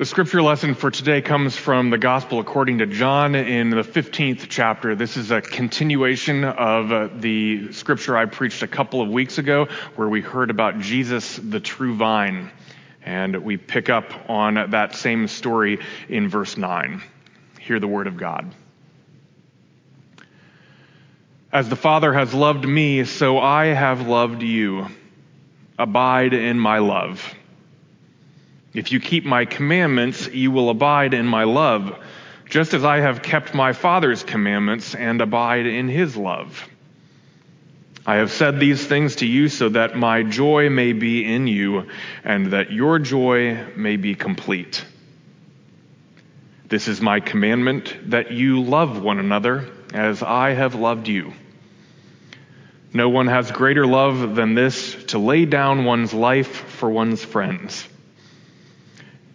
The scripture lesson for today comes from the Gospel according to John in the 15th chapter. This is a continuation of uh, the scripture I preached a couple of weeks ago, where we heard about Jesus, the true vine. And we pick up on that same story in verse 9. Hear the word of God. As the Father has loved me, so I have loved you. Abide in my love. If you keep my commandments, you will abide in my love, just as I have kept my Father's commandments and abide in his love. I have said these things to you so that my joy may be in you and that your joy may be complete. This is my commandment that you love one another as I have loved you. No one has greater love than this to lay down one's life for one's friends.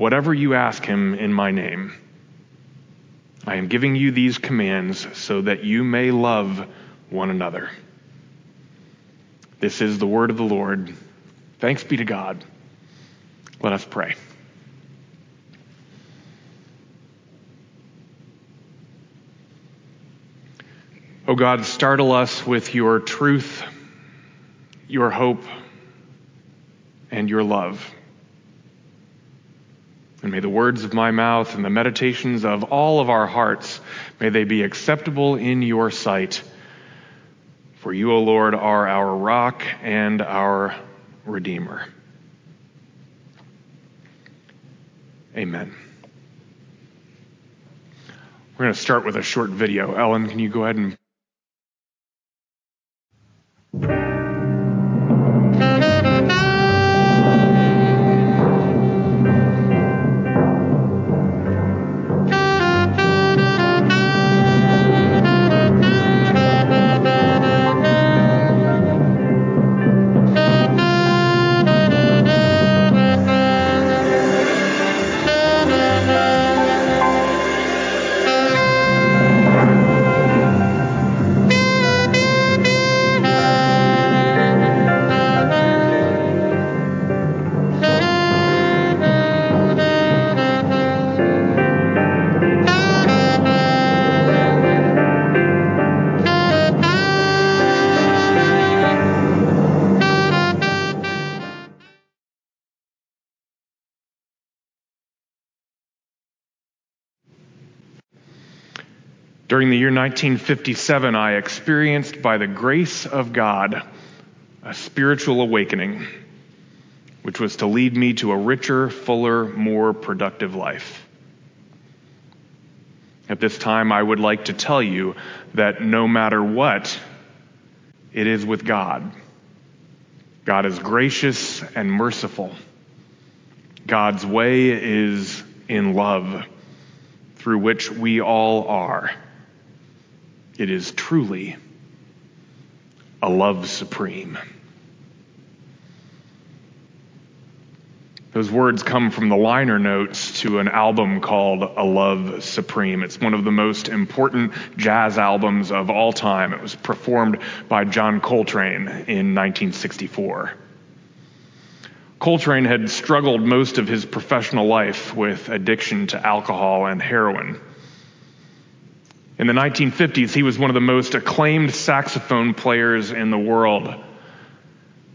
whatever you ask him in my name. I am giving you these commands so that you may love one another. This is the word of the Lord. Thanks be to God. Let us pray. O oh God, startle us with your truth, your hope, and your love. And may the words of my mouth and the meditations of all of our hearts, may they be acceptable in your sight. For you, O Lord, are our rock and our Redeemer. Amen. We're going to start with a short video. Ellen, can you go ahead and During the year 1957, I experienced, by the grace of God, a spiritual awakening, which was to lead me to a richer, fuller, more productive life. At this time, I would like to tell you that no matter what, it is with God. God is gracious and merciful. God's way is in love, through which we all are. It is truly a love supreme. Those words come from the liner notes to an album called A Love Supreme. It's one of the most important jazz albums of all time. It was performed by John Coltrane in 1964. Coltrane had struggled most of his professional life with addiction to alcohol and heroin. In the 1950s, he was one of the most acclaimed saxophone players in the world.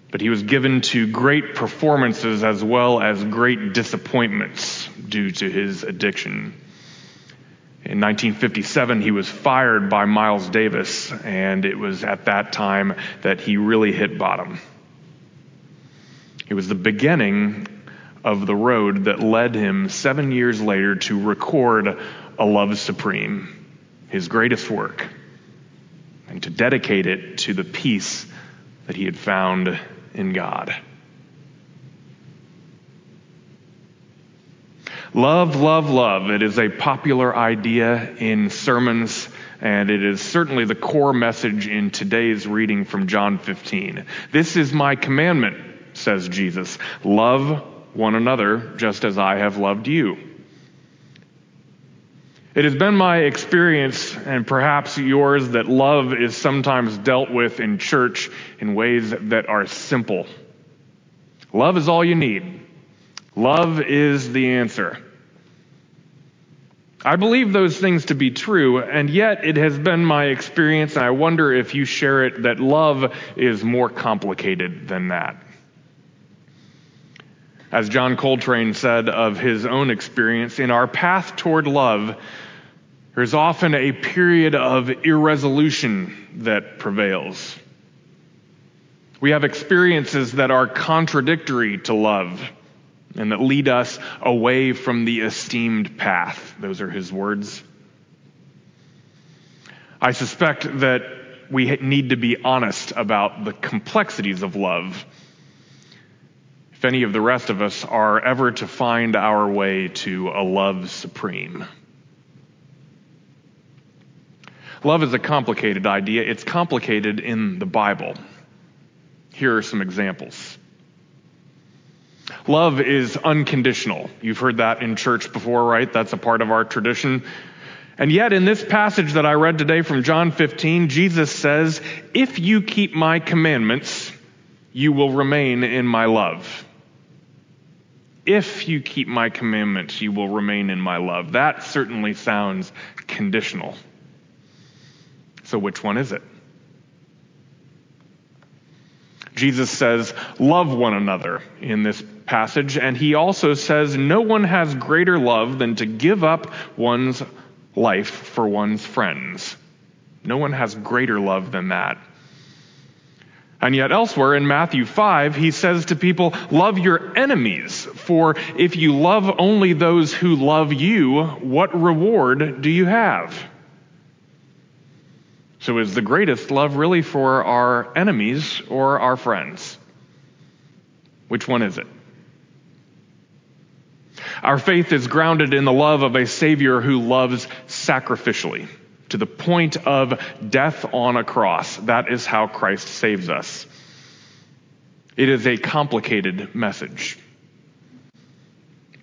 But he was given to great performances as well as great disappointments due to his addiction. In 1957, he was fired by Miles Davis, and it was at that time that he really hit bottom. It was the beginning of the road that led him seven years later to record A Love Supreme his greatest work and to dedicate it to the peace that he had found in God. Love, love, love. It is a popular idea in sermons, and it is certainly the core message in today's reading from John 15. This is my commandment, says Jesus. Love one another just as I have loved you. It has been my experience, and perhaps yours, that love is sometimes dealt with in church in ways that are simple. Love is all you need. Love is the answer. I believe those things to be true, and yet it has been my experience, and I wonder if you share it, that love is more complicated than that. As John Coltrane said of his own experience, in our path toward love, there's often a period of irresolution that prevails. We have experiences that are contradictory to love and that lead us away from the esteemed path. Those are his words. I suspect that we need to be honest about the complexities of love. If any of the rest of us are ever to find our way to a love supreme. Love is a complicated idea. It's complicated in the Bible. Here are some examples. Love is unconditional. You've heard that in church before, right? That's a part of our tradition. And yet, in this passage that I read today from John 15, Jesus says, If you keep my commandments, you will remain in my love. If you keep my commandments, you will remain in my love. That certainly sounds conditional. So, which one is it? Jesus says, Love one another in this passage, and he also says, No one has greater love than to give up one's life for one's friends. No one has greater love than that. And yet, elsewhere in Matthew 5, he says to people, Love your enemies, for if you love only those who love you, what reward do you have? So, is the greatest love really for our enemies or our friends? Which one is it? Our faith is grounded in the love of a Savior who loves sacrificially to the point of death on a cross. That is how Christ saves us. It is a complicated message.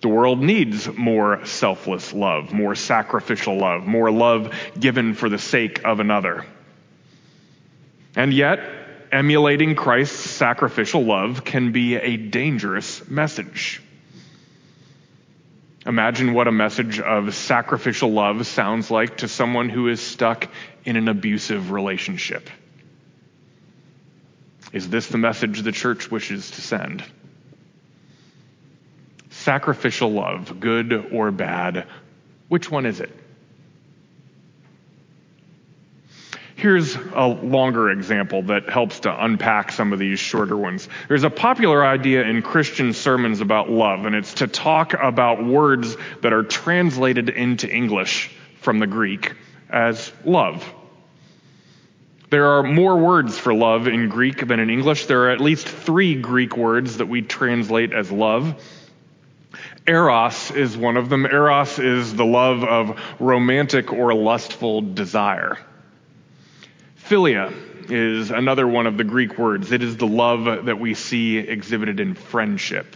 The world needs more selfless love, more sacrificial love, more love given for the sake of another. And yet, emulating Christ's sacrificial love can be a dangerous message. Imagine what a message of sacrificial love sounds like to someone who is stuck in an abusive relationship. Is this the message the church wishes to send? Sacrificial love, good or bad, which one is it? Here's a longer example that helps to unpack some of these shorter ones. There's a popular idea in Christian sermons about love, and it's to talk about words that are translated into English from the Greek as love. There are more words for love in Greek than in English. There are at least three Greek words that we translate as love. Eros is one of them. Eros is the love of romantic or lustful desire. Philia is another one of the Greek words. It is the love that we see exhibited in friendship.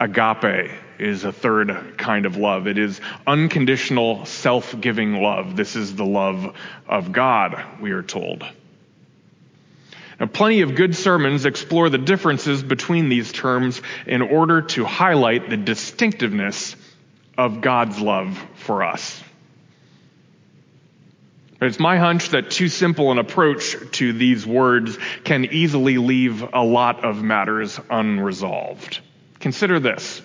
Agape is a third kind of love. It is unconditional, self giving love. This is the love of God, we are told. Now, plenty of good sermons explore the differences between these terms in order to highlight the distinctiveness of God's love for us. But It's my hunch that too simple an approach to these words can easily leave a lot of matters unresolved. Consider this.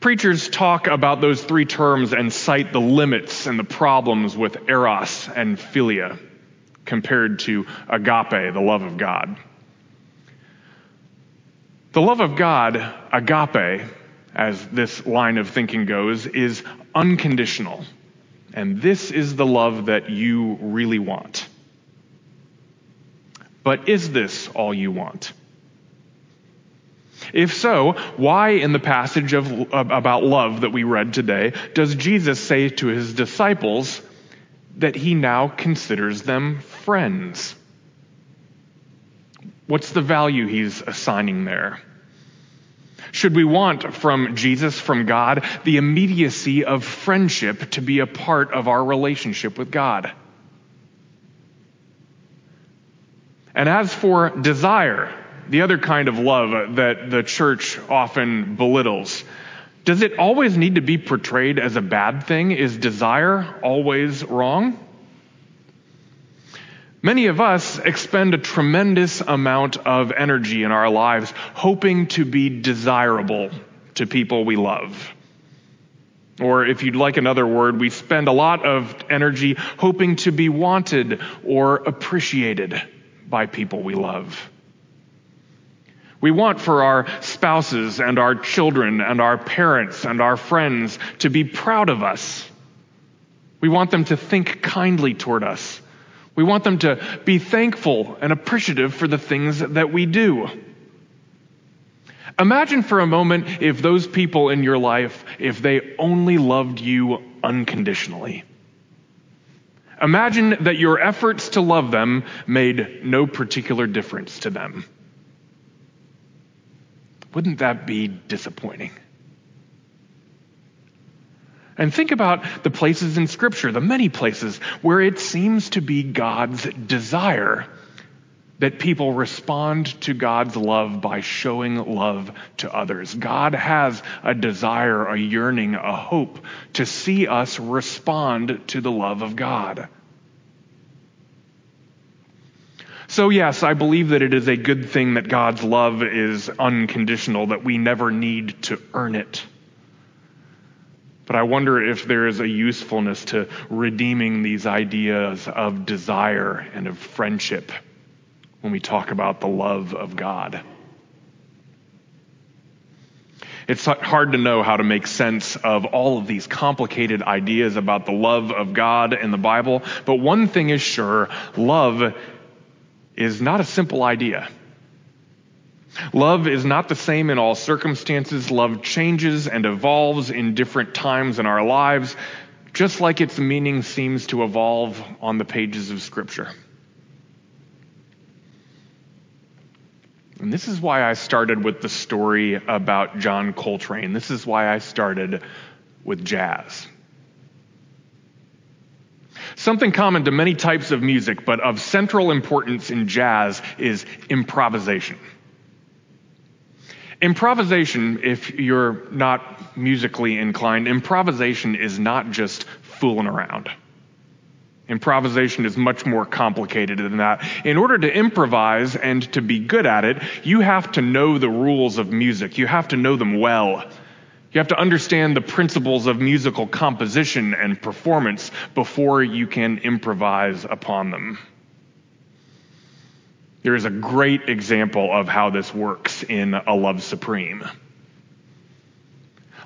Preachers talk about those three terms and cite the limits and the problems with eros and philia compared to agape, the love of God. The love of God, agape, as this line of thinking goes, is unconditional. And this is the love that you really want. But is this all you want? If so, why in the passage of, about love that we read today does Jesus say to his disciples that he now considers them friends? What's the value he's assigning there? Should we want from Jesus, from God, the immediacy of friendship to be a part of our relationship with God? And as for desire, the other kind of love that the church often belittles, does it always need to be portrayed as a bad thing? Is desire always wrong? Many of us expend a tremendous amount of energy in our lives hoping to be desirable to people we love. Or if you'd like another word, we spend a lot of energy hoping to be wanted or appreciated by people we love. We want for our spouses and our children and our parents and our friends to be proud of us. We want them to think kindly toward us we want them to be thankful and appreciative for the things that we do. Imagine for a moment if those people in your life, if they only loved you unconditionally. Imagine that your efforts to love them made no particular difference to them. Wouldn't that be disappointing? And think about the places in Scripture, the many places where it seems to be God's desire that people respond to God's love by showing love to others. God has a desire, a yearning, a hope to see us respond to the love of God. So, yes, I believe that it is a good thing that God's love is unconditional, that we never need to earn it. But I wonder if there is a usefulness to redeeming these ideas of desire and of friendship when we talk about the love of God. It's hard to know how to make sense of all of these complicated ideas about the love of God in the Bible, but one thing is sure love is not a simple idea. Love is not the same in all circumstances. Love changes and evolves in different times in our lives, just like its meaning seems to evolve on the pages of Scripture. And this is why I started with the story about John Coltrane. This is why I started with jazz. Something common to many types of music, but of central importance in jazz, is improvisation. Improvisation, if you're not musically inclined, improvisation is not just fooling around. Improvisation is much more complicated than that. In order to improvise and to be good at it, you have to know the rules of music. You have to know them well. You have to understand the principles of musical composition and performance before you can improvise upon them. There is a great example of how this works in A Love Supreme.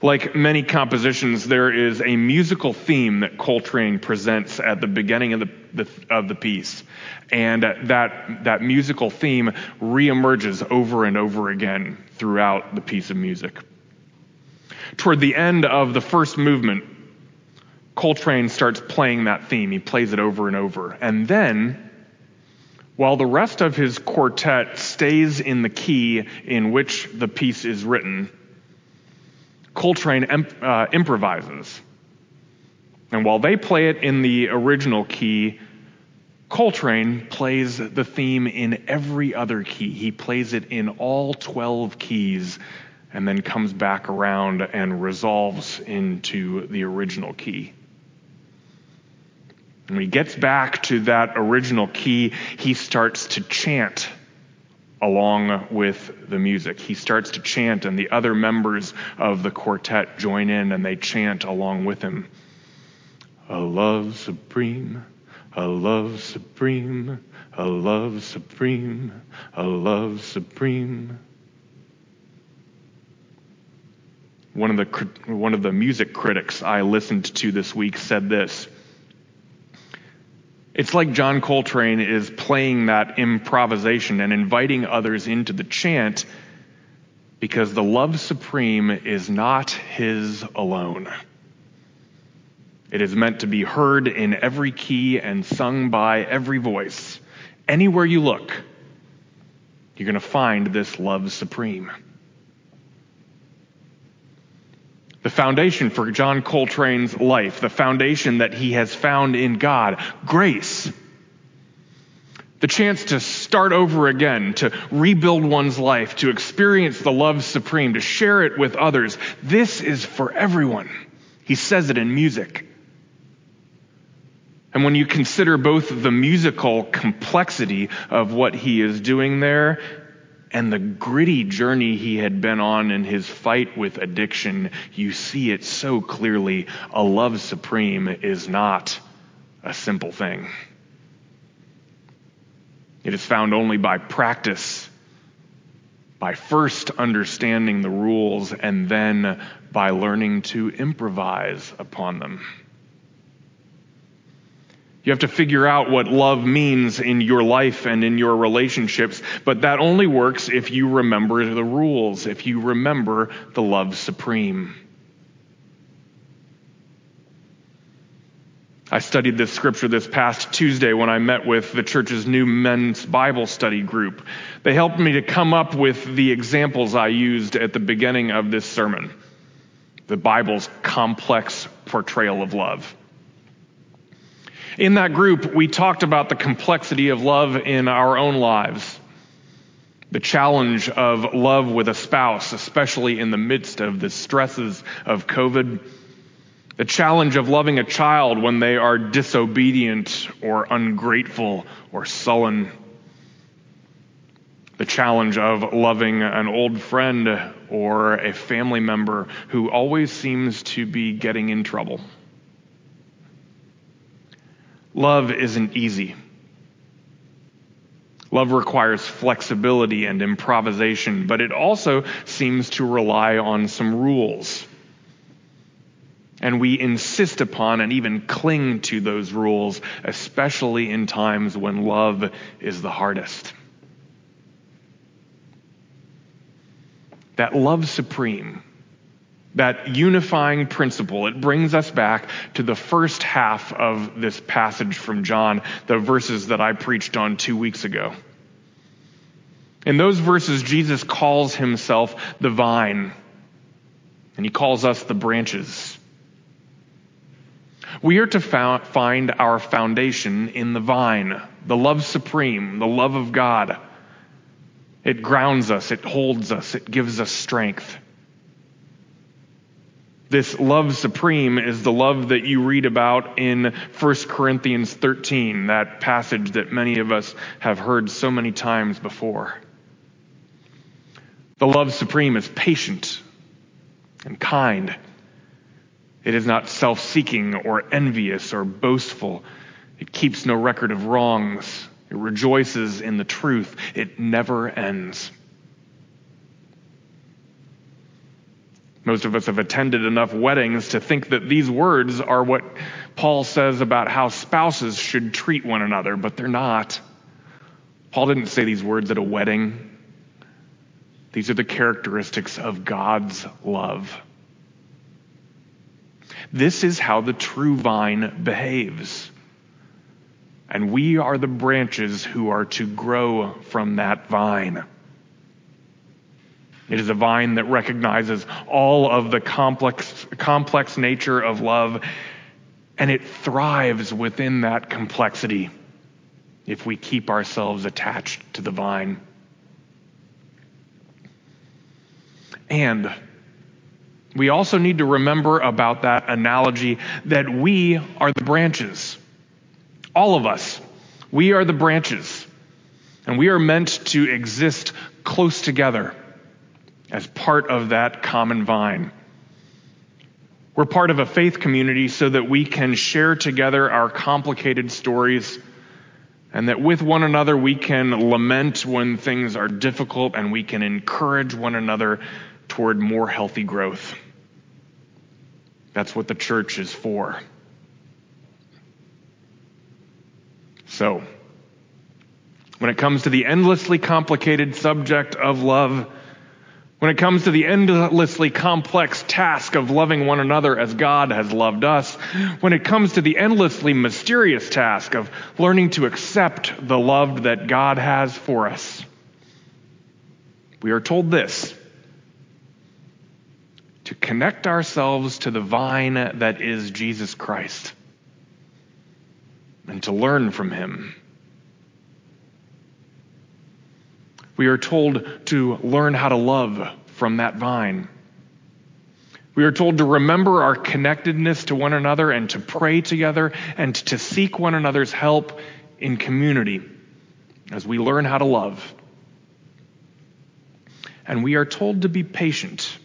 Like many compositions, there is a musical theme that Coltrane presents at the beginning of the, the, of the piece. And that, that musical theme reemerges over and over again throughout the piece of music. Toward the end of the first movement, Coltrane starts playing that theme. He plays it over and over. And then while the rest of his quartet stays in the key in which the piece is written, Coltrane uh, improvises. And while they play it in the original key, Coltrane plays the theme in every other key. He plays it in all 12 keys and then comes back around and resolves into the original key. When he gets back to that original key, he starts to chant along with the music. He starts to chant, and the other members of the quartet join in and they chant along with him. A love supreme, a love supreme, a love supreme, a love supreme. One of the, one of the music critics I listened to this week said this. It's like John Coltrane is playing that improvisation and inviting others into the chant because the love supreme is not his alone. It is meant to be heard in every key and sung by every voice. Anywhere you look, you're going to find this love supreme. The foundation for John Coltrane's life, the foundation that he has found in God, grace the chance to start over again, to rebuild one's life, to experience the love supreme, to share it with others. This is for everyone. He says it in music. And when you consider both the musical complexity of what he is doing there and the gritty journey he had been on in his fight with addiction, you see it so clearly. A love supreme is not a simple thing. It is found only by practice, by first understanding the rules and then by learning to improvise upon them. You have to figure out what love means in your life and in your relationships, but that only works if you remember the rules, if you remember the love supreme. I studied this scripture this past Tuesday when I met with the church's new men's Bible study group. They helped me to come up with the examples I used at the beginning of this sermon the Bible's complex portrayal of love. In that group, we talked about the complexity of love in our own lives, the challenge of love with a spouse, especially in the midst of the stresses of COVID the challenge of loving a child when they are disobedient or ungrateful or sullen. The challenge of loving an old friend or a family member who always seems to be getting in trouble. Love isn't easy. Love requires flexibility and improvisation, but it also seems to rely on some rules. And we insist upon and even cling to those rules, especially in times when love is the hardest. That love supreme, that unifying principle, it brings us back to the first half of this passage from John, the verses that I preached on two weeks ago. In those verses, Jesus calls himself the vine, and he calls us the branches. We are to find our foundation in the vine, the love supreme, the love of God. It grounds us, it holds us, it gives us strength. This love supreme is the love that you read about in 1 Corinthians 13, that passage that many of us have heard so many times before. The love supreme is patient and kind it is not self seeking or envious or boastful. It keeps no record of wrongs. It rejoices in the truth. It never ends. Most of us have attended enough weddings to think that these words are what Paul says about how spouses should treat one another, but they're not. Paul didn't say these words at a wedding. These are the characteristics of God's love. This is how the true vine behaves. And we are the branches who are to grow from that vine. It is a vine that recognizes all of the complex, complex nature of love, and it thrives within that complexity if we keep ourselves attached to the vine. And we also need to remember about that analogy that we are the branches. All of us. We are the branches. And we are meant to exist close together as part of that common vine. We're part of a faith community so that we can share together our complicated stories and that with one another we can lament when things are difficult and we can encourage one another toward more healthy growth. That's what the church is for. So, when it comes to the endlessly complicated subject of love, When it comes to the endlessly complex task of loving one another as God has loved us, when it comes to the endlessly mysterious task of learning to accept the love that God has for us, we are told this to connect ourselves to the vine that is Jesus Christ and to learn from him. We are told to learn how to love from that vine. We are told to remember our connectedness to one another and to pray together and to seek one another's help in community as we learn how to love. And we are told to be patient.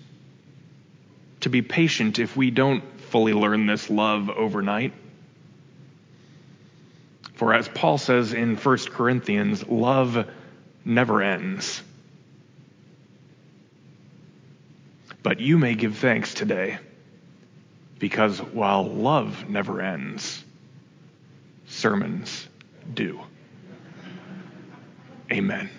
To be patient if we don't fully learn this love overnight. For as Paul says in 1 Corinthians, love never ends. But you may give thanks today, because while love never ends, sermons do. Amen.